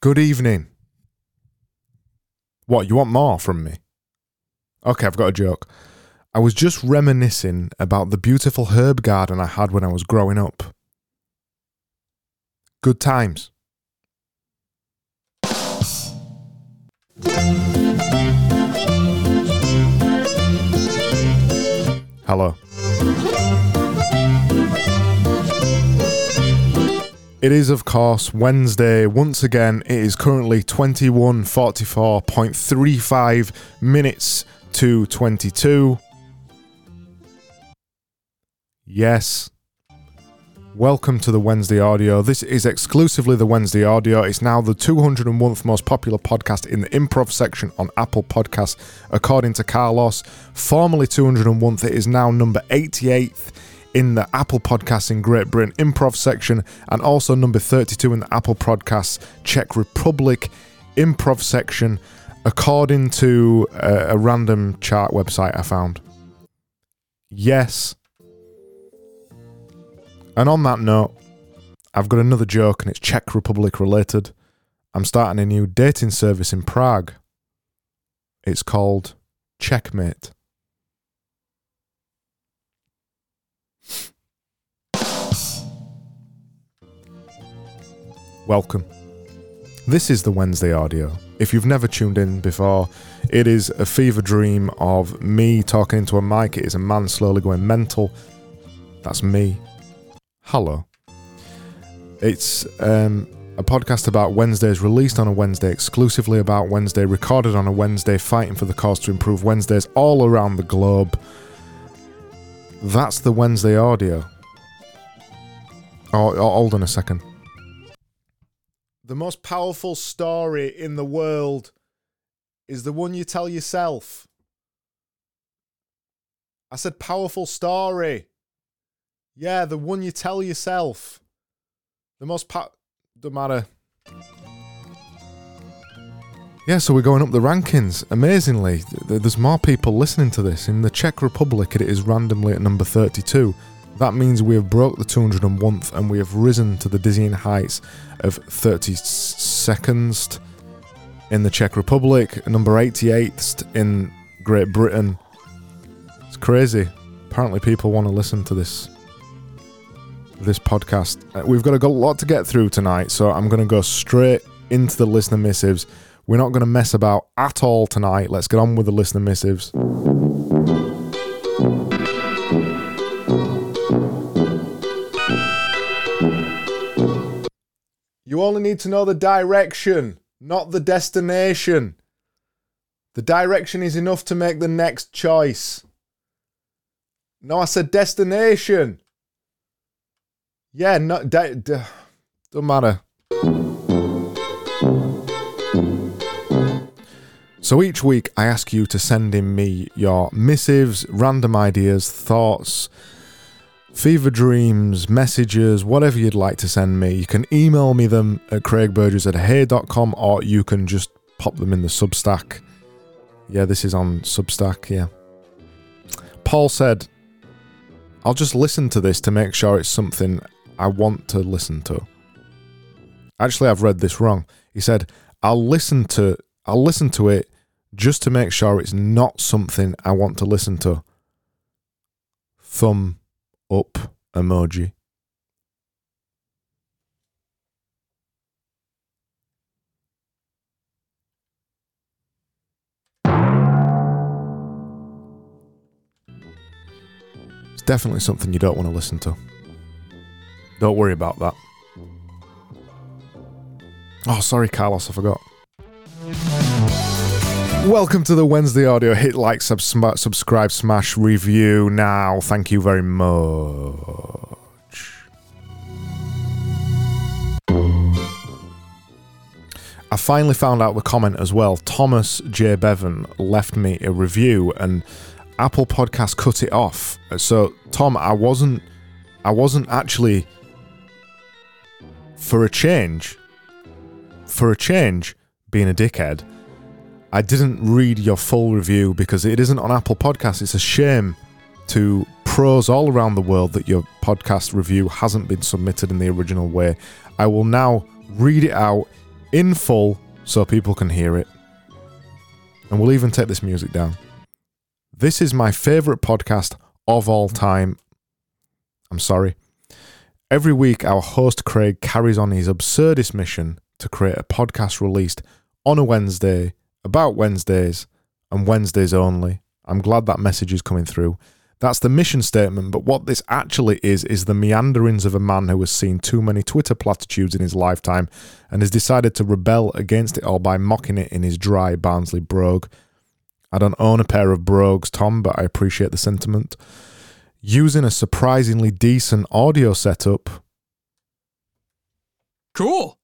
Good evening. What, you want more from me? Okay, I've got a joke. I was just reminiscing about the beautiful herb garden I had when I was growing up. Good times. Hello. It is, of course, Wednesday. Once again, it is currently 21.44.35 minutes to 22. Yes. Welcome to the Wednesday Audio. This is exclusively the Wednesday Audio. It's now the 201st most popular podcast in the improv section on Apple Podcasts, according to Carlos. Formerly 201th, it is now number 88th in the Apple Podcasts in Great Britain improv section, and also number 32 in the Apple Podcasts Czech Republic improv section, according to a, a random chart website I found. Yes. And on that note, I've got another joke and it's Czech Republic related. I'm starting a new dating service in Prague. It's called Checkmate. Welcome. This is the Wednesday audio. If you've never tuned in before, it is a fever dream of me talking into a mic. It is a man slowly going mental. That's me. Hello. It's um, a podcast about Wednesdays, released on a Wednesday, exclusively about Wednesday, recorded on a Wednesday, fighting for the cause to improve Wednesdays all around the globe. That's the Wednesday audio. Oh, hold on a second. The most powerful story in the world is the one you tell yourself. I said powerful story. Yeah, the one you tell yourself. The most pow. Don't matter. Yeah, so we're going up the rankings. Amazingly, th- there's more people listening to this. In the Czech Republic, it is randomly at number 32. That means we have broke the 201th and we have risen to the dizzying heights of 32nd in the Czech Republic, number 88th in Great Britain. It's crazy. Apparently, people want to listen to this this podcast. Uh, We've got a lot to get through tonight, so I'm going to go straight into the listener missives. We're not going to mess about at all tonight. Let's get on with the listener missives. You only need to know the direction, not the destination. The direction is enough to make the next choice. No, I said destination. Yeah, no, de- de- don't matter. So each week, I ask you to send in me your missives, random ideas, thoughts, fever dreams, messages, whatever you'd like to send me. You can email me them at craigburgess at hey.com or you can just pop them in the Substack. Yeah, this is on Substack, yeah. Paul said, I'll just listen to this to make sure it's something I want to listen to. Actually, I've read this wrong. He said, I'll listen to I'll listen to it just to make sure it's not something I want to listen to. Thumb up emoji. It's definitely something you don't want to listen to. Don't worry about that. Oh, sorry, Carlos, I forgot. Welcome to the Wednesday audio. Hit like, sub- subscribe, smash, review now. Thank you very much. I finally found out the comment as well. Thomas J. Bevan left me a review and Apple Podcast cut it off. So, Tom, I wasn't I wasn't actually for a change for a change being a dickhead. I didn't read your full review because it isn't on Apple Podcasts. It's a shame to pros all around the world that your podcast review hasn't been submitted in the original way. I will now read it out in full so people can hear it. And we'll even take this music down. This is my favourite podcast of all time. I'm sorry. Every week, our host Craig carries on his absurdist mission to create a podcast released on a Wednesday, about Wednesdays, and Wednesdays only. I'm glad that message is coming through. That's the mission statement, but what this actually is, is the meanderings of a man who has seen too many Twitter platitudes in his lifetime and has decided to rebel against it all by mocking it in his dry Barnsley brogue. I don't own a pair of brogues, Tom, but I appreciate the sentiment using a surprisingly decent audio setup. Cool.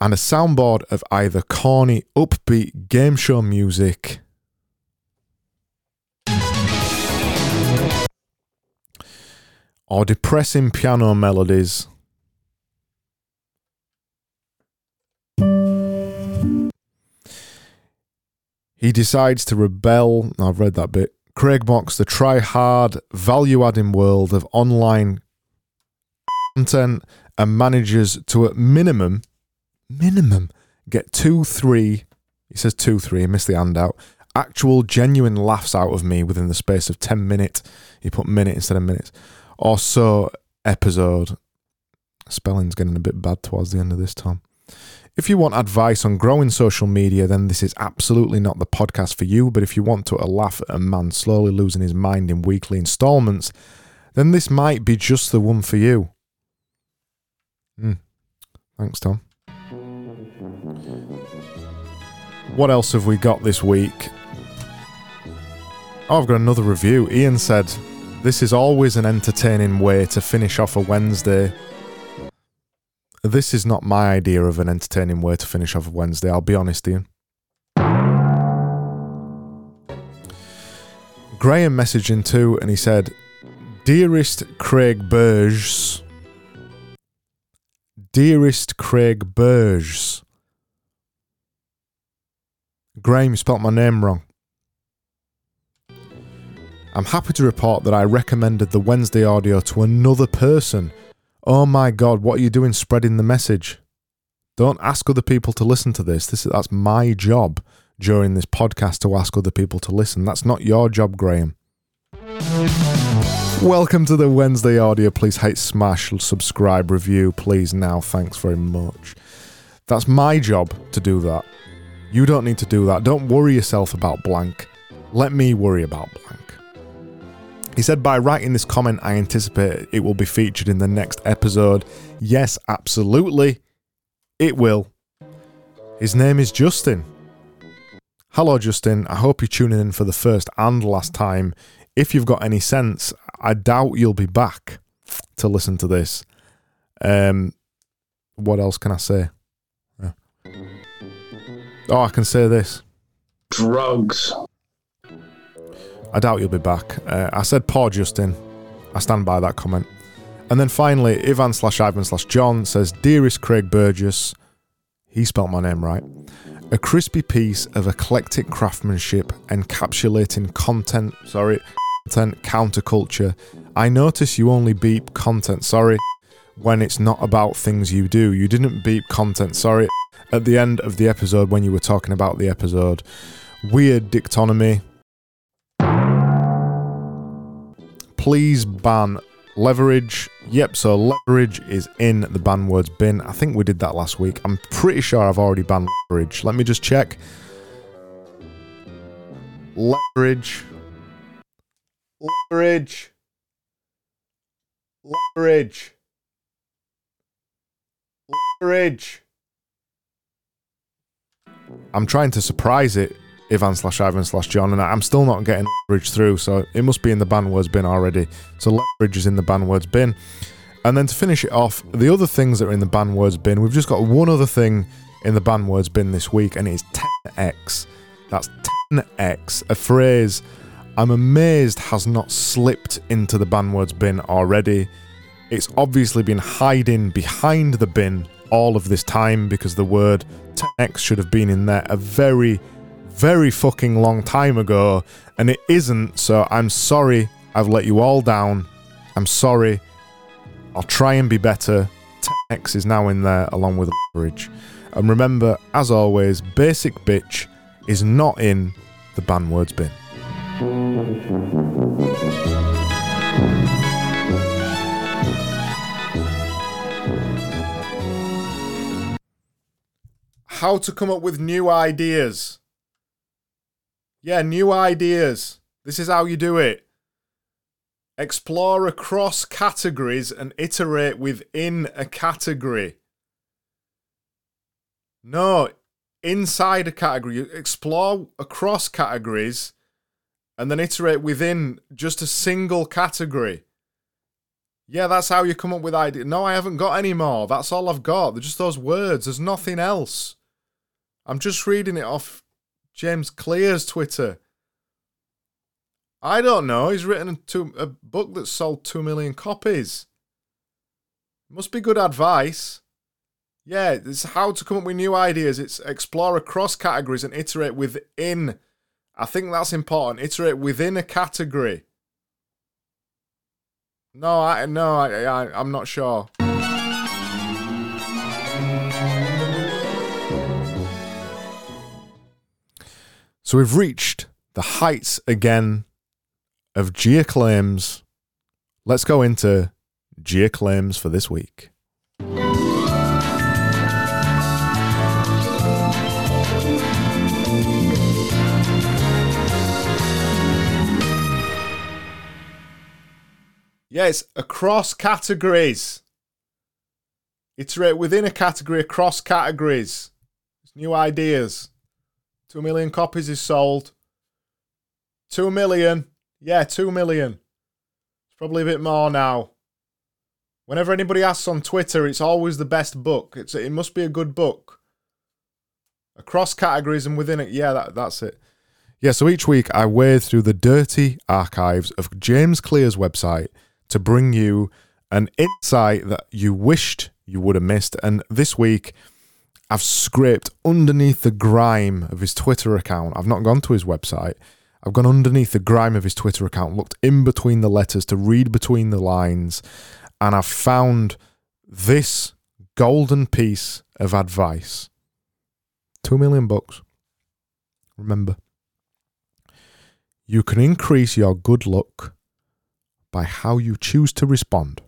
And a soundboard of either corny, upbeat game show music. Or depressing piano melodies. He decides to rebel. I've read that bit Craig mocks the try hard, value adding world of online content and manages to, at minimum, minimum, get two, three, he says two, three, I missed the handout, actual genuine laughs out of me within the space of 10 minutes. He put minute instead of minutes. Or so episode. Spelling's getting a bit bad towards the end of this, Tom. If you want advice on growing social media, then this is absolutely not the podcast for you. But if you want to laugh at a man slowly losing his mind in weekly installments, then this might be just the one for you. Mm. Thanks, Tom. What else have we got this week? Oh, I've got another review. Ian said, This is always an entertaining way to finish off a Wednesday this is not my idea of an entertaining way to finish off a Wednesday, I'll be honest, Ian. Graeme messaged in too and he said, Dearest Craig Burges, Dearest Craig Burges. Graeme, spelt my name wrong. I'm happy to report that I recommended the Wednesday audio to another person Oh my God, what are you doing spreading the message? Don't ask other people to listen to this. This that's my job during this podcast to ask other people to listen. That's not your job, Graeme. Welcome to the Wednesday audio. Please hate smash, subscribe, review, please now. Thanks very much. That's my job to do that. You don't need to do that. Don't worry yourself about blank. Let me worry about blank. He said, by writing this comment, I anticipate it will be featured in the next episode. Yes, absolutely. It will. His name is Justin. Hello, Justin. I hope you're tuning in for the first and last time. If you've got any sense, I doubt you'll be back to listen to this. Um, what else can I say? Yeah. Oh, I can say this. Drugs. I doubt you'll be back. Uh, I said poor Justin. I stand by that comment. And then finally, Ivan slash Ivan slash John says, Dearest Craig Burgess, he spelt my name right. A crispy piece of eclectic craftsmanship encapsulating content, sorry, content counterculture. I notice you only beep content, sorry, when it's not about things you do. You didn't beep content, sorry, at the end of the episode when you were talking about the episode. Weird dictonomy, please ban leverage. Yep, so leverage is in the ban words bin. I think we did that last week. I'm pretty sure I've already banned leverage. Let me just check. Leverage. Leverage. Leverage. Leverage. I'm trying to surprise it Ivan slash Ivan slash John, and I'm still not getting leverage through, so it must be in the ban words bin already. So leverage is in the ban words bin. And then to finish it off, the other things that are in the ban words bin, we've just got one other thing in the ban words bin this week, and it's 10x. That's 10x, a phrase I'm amazed has not slipped into the ban words bin already. It's obviously been hiding behind the bin all of this time because the word 10x should have been in there a very very fucking long time ago, and it isn't, so I'm sorry I've let you all down. I'm sorry. I'll try and be better. 10x is now in there along with leverage. And remember, as always, basic bitch is not in the ban words bin. How to come up with new ideas. Yeah, new ideas. This is how you do it. Explore across categories and iterate within a category. No, inside a category. Explore across categories and then iterate within just a single category. Yeah, that's how you come up with ideas. No, I haven't got any more. That's all I've got. They're just those words. There's nothing else. I'm just reading it off James Clear's Twitter. I don't know. He's written a, two, a book that sold 2 million copies. Must be good advice. Yeah, it's how to come up with new ideas. It's explore across categories and iterate within. I think that's important. Iterate within a category. No, I no, I, I I'm not sure. So we've reached the heights again of Gia claims. Let's go into Gia claims for this week. Yes, across categories. Iterate within a category across categories. It's new ideas. Two million copies is sold. Two million. Yeah, two million. It's probably a bit more now. Whenever anybody asks on Twitter, it's always the best book. It's it must be a good book. Across categories and within it, yeah, that, that's it. Yeah, so each week I wade through the dirty archives of James Clear's website to bring you an insight that you wished you would have missed. And this week, I've scraped underneath the grime of his Twitter account. I've not gone to his website. I've gone underneath the grime of his Twitter account, looked in between the letters to read between the lines, and I've found this golden piece of advice. Two million bucks. Remember, you can increase your good luck by how you choose to respond.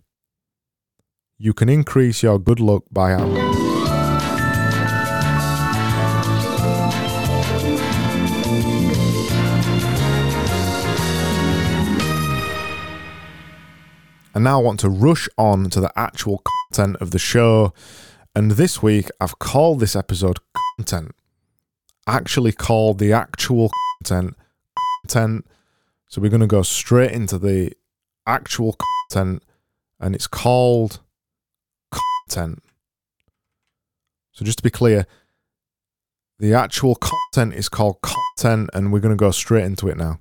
You can increase your good luck by how. Now want to rush on to the actual content of the show. And this week I've called this episode content. Actually called the actual content content. So we're going to go straight into the actual content and it's called content. So just to be clear, the actual content is called content and we're going to go straight into it now.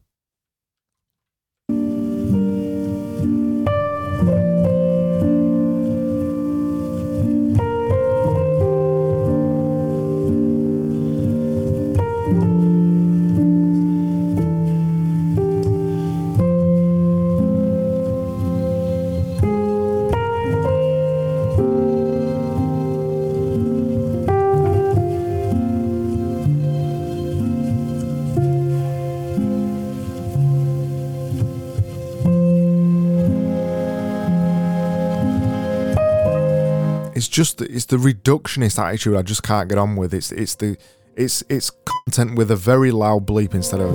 Just it's the reductionist attitude I just can't get on with. It's it's the it's it's content with a very loud bleep instead of.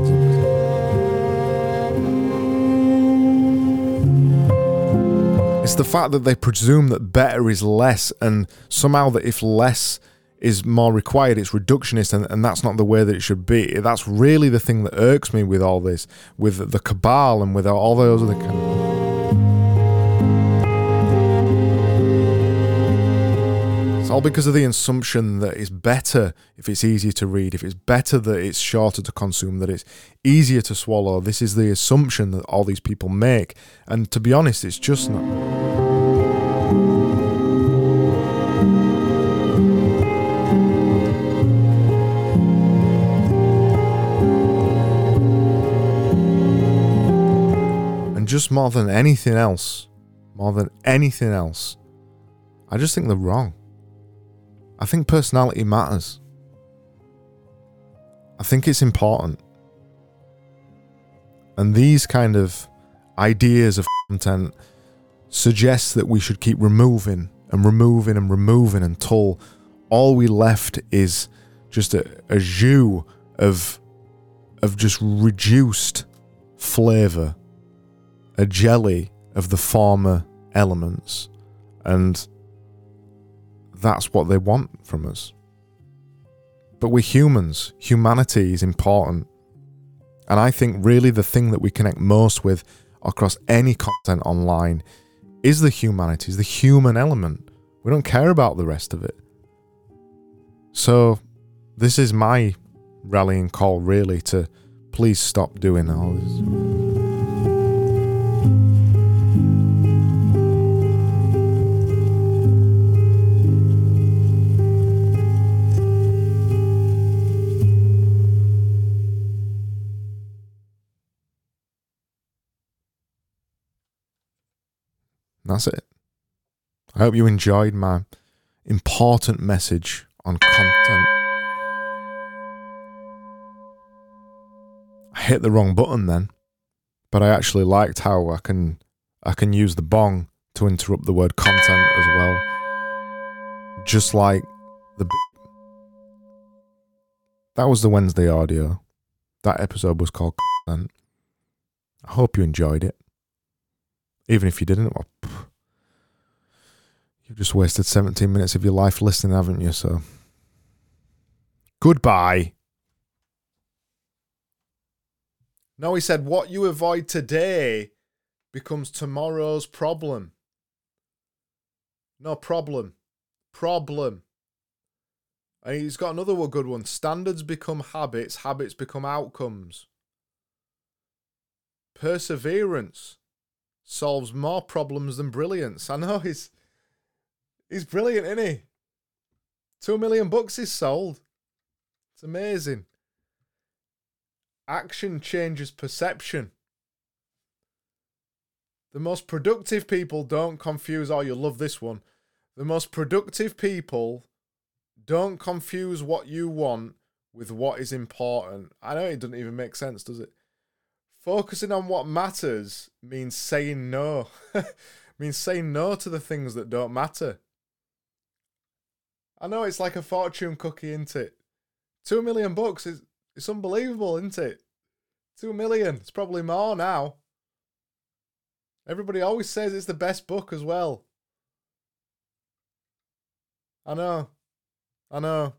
It's the fact that they presume that better is less, and somehow that if less is more required, it's reductionist, and, and that's not the way that it should be. That's really the thing that irks me with all this, with the cabal and with all those other kind of It's all because of the assumption that it's better if it's easier to read, if it's better that it's shorter to consume, that it's easier to swallow. This is the assumption that all these people make. And to be honest, it's just not. And just more than anything else, more than anything else, I just think they're wrong. I think personality matters. I think it's important. And these kind of ideas of content suggest that we should keep removing and removing and removing until all we left is just a, a jus of of just reduced flavor, a jelly of the former elements, and that's what they want from us. But we're humans. Humanity is important. And I think really the thing that we connect most with across any content online is the humanities, the human element. We don't care about the rest of it. So, this is my rallying call, really, to please stop doing all this. That's it. I hope you enjoyed my important message on content. I hit the wrong button then, but I actually liked how I can I can use the bong to interrupt the word content as well. Just like the beep. That was the Wednesday audio. That episode was called content. I hope you enjoyed it. Even if you didn't, well, you've just wasted 17 minutes of your life listening, haven't you? So, goodbye. No, he said, what you avoid today becomes tomorrow's problem. No problem. Problem. And he's got another good one. Standards become habits, habits become outcomes. Perseverance solves more problems than brilliance. I know he's he's brilliant, isn't he? Two million books is sold. It's amazing. Action changes perception. The most productive people don't confuse, oh, you'll love this one. The most productive people don't confuse what you want with what is important. I know it doesn't even make sense, does it? Focusing on what matters means saying no. means saying no to the things that don't matter. I know it's like a fortune cookie, isn't it? Two million bucks is it's unbelievable, isn't it? Two million. It's probably more now. Everybody always says it's the best book as well. I know. I know.